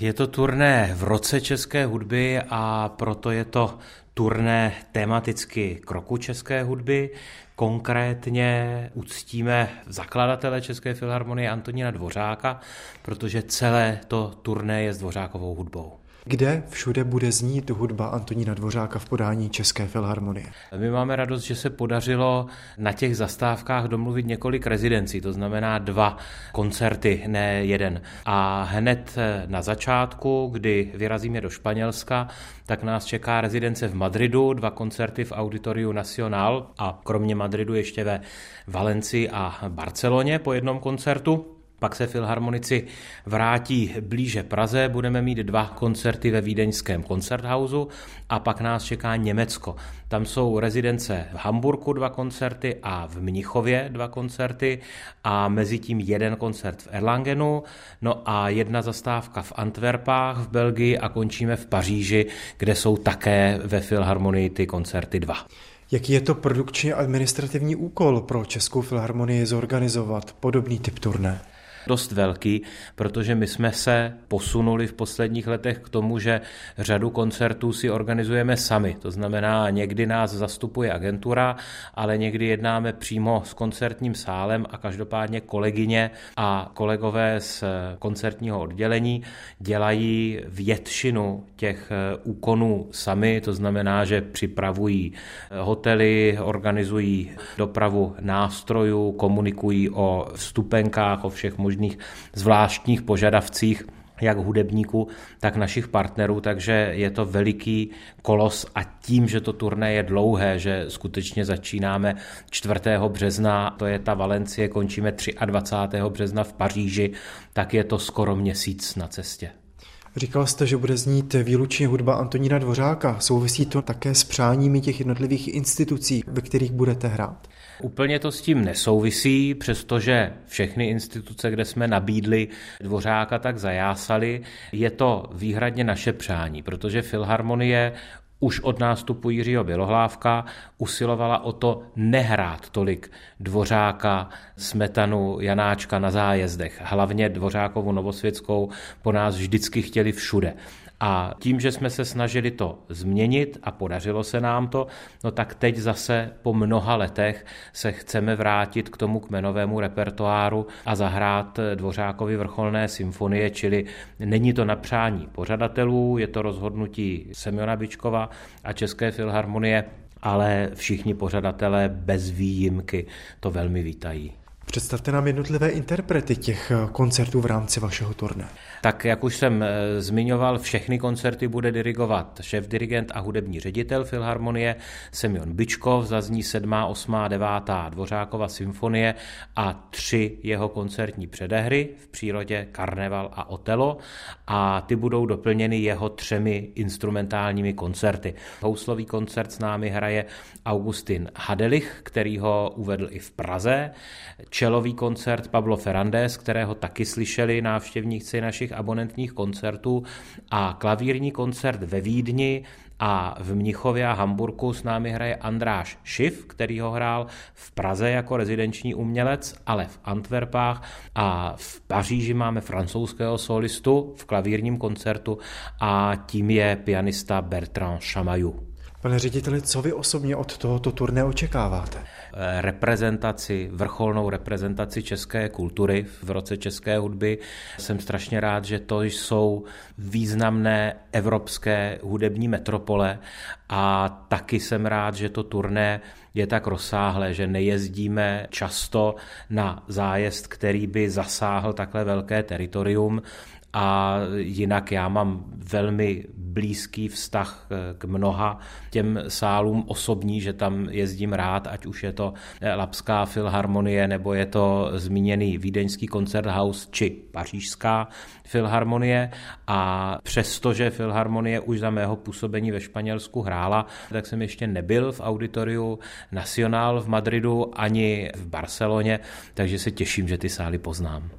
Je to turné v roce české hudby a proto je to turné tematicky kroku české hudby. Konkrétně uctíme zakladatele České filharmonie Antonína Dvořáka, protože celé to turné je s Dvořákovou hudbou. Kde všude bude znít hudba Antonína Dvořáka v podání České filharmonie? My máme radost, že se podařilo na těch zastávkách domluvit několik rezidencí, to znamená dva koncerty, ne jeden. A hned na začátku, kdy vyrazíme do Španělska, tak nás čeká rezidence v Madridu, dva koncerty v Auditoriu Nacional a kromě Madridu ještě ve Valencii a Barceloně po jednom koncertu. Pak se filharmonici vrátí blíže Praze, budeme mít dva koncerty ve vídeňském koncerthausu a pak nás čeká Německo. Tam jsou rezidence v Hamburgu dva koncerty a v Mnichově dva koncerty a mezi tím jeden koncert v Erlangenu, no a jedna zastávka v Antwerpách v Belgii a končíme v Paříži, kde jsou také ve filharmonii ty koncerty dva. Jaký je to produkčně administrativní úkol pro Českou filharmonii zorganizovat podobný typ turné? Dost velký, protože my jsme se posunuli v posledních letech k tomu, že řadu koncertů si organizujeme sami. To znamená, někdy nás zastupuje agentura, ale někdy jednáme přímo s koncertním sálem a každopádně kolegyně a kolegové z koncertního oddělení dělají většinu těch úkonů sami, to znamená, že připravují hotely, organizují dopravu nástrojů, komunikují o vstupenkách, o všech možných možných zvláštních požadavcích jak hudebníků, tak našich partnerů, takže je to veliký kolos a tím, že to turné je dlouhé, že skutečně začínáme 4. března, to je ta Valencie, končíme 23. března v Paříži, tak je to skoro měsíc na cestě. Říkal jste, že bude znít výlučně hudba Antonína Dvořáka. Souvisí to také s přáními těch jednotlivých institucí, ve kterých budete hrát? Úplně to s tím nesouvisí, přestože všechny instituce, kde jsme nabídli Dvořáka, tak zajásali. Je to výhradně naše přání, protože Filharmonie už od nástupu Jiřího Bělohlávka usilovala o to nehrát tolik Dvořáka, Smetanu, Janáčka na zájezdech. Hlavně Dvořákovu Novosvětskou po nás vždycky chtěli všude. A tím, že jsme se snažili to změnit a podařilo se nám to, no tak teď zase po mnoha letech se chceme vrátit k tomu kmenovému repertoáru a zahrát Dvořákovi vrcholné symfonie, čili není to na přání pořadatelů, je to rozhodnutí Semiona Bičkova a České filharmonie, ale všichni pořadatelé bez výjimky to velmi vítají. Představte nám jednotlivé interprety těch koncertů v rámci vašeho turné. Tak jak už jsem eh, zmiňoval, všechny koncerty bude dirigovat šéf-dirigent a hudební ředitel Filharmonie Semyon Byčkov, zazní 7., 8., 9. Dvořákova symfonie a tři jeho koncertní předehry v přírodě Karneval a Otelo a ty budou doplněny jeho třemi instrumentálními koncerty. Houslový koncert s námi hraje Augustin Hadelich, který ho uvedl i v Praze, čelový koncert Pablo Ferrandez, kterého taky slyšeli návštěvníci našich abonentních koncertů a klavírní koncert ve Vídni a v Mnichově a Hamburku s námi hraje Andráš Schiff, který ho hrál v Praze jako rezidenční umělec, ale v Antwerpách a v Paříži máme francouzského solistu v klavírním koncertu a tím je pianista Bertrand Chamaillou. Pane řediteli, co vy osobně od tohoto turné očekáváte? reprezentaci, vrcholnou reprezentaci české kultury v roce české hudby. Jsem strašně rád, že to jsou významné evropské hudební metropole a taky jsem rád, že to turné je tak rozsáhlé, že nejezdíme často na zájezd, který by zasáhl takhle velké teritorium, a jinak já mám velmi blízký vztah k mnoha těm sálům osobní, že tam jezdím rád, ať už je to Lapská filharmonie, nebo je to zmíněný Vídeňský koncerthaus či Pařížská filharmonie a přestože filharmonie už za mého působení ve Španělsku hrála, tak jsem ještě nebyl v auditoriu Nacional v Madridu ani v Barceloně, takže se těším, že ty sály poznám.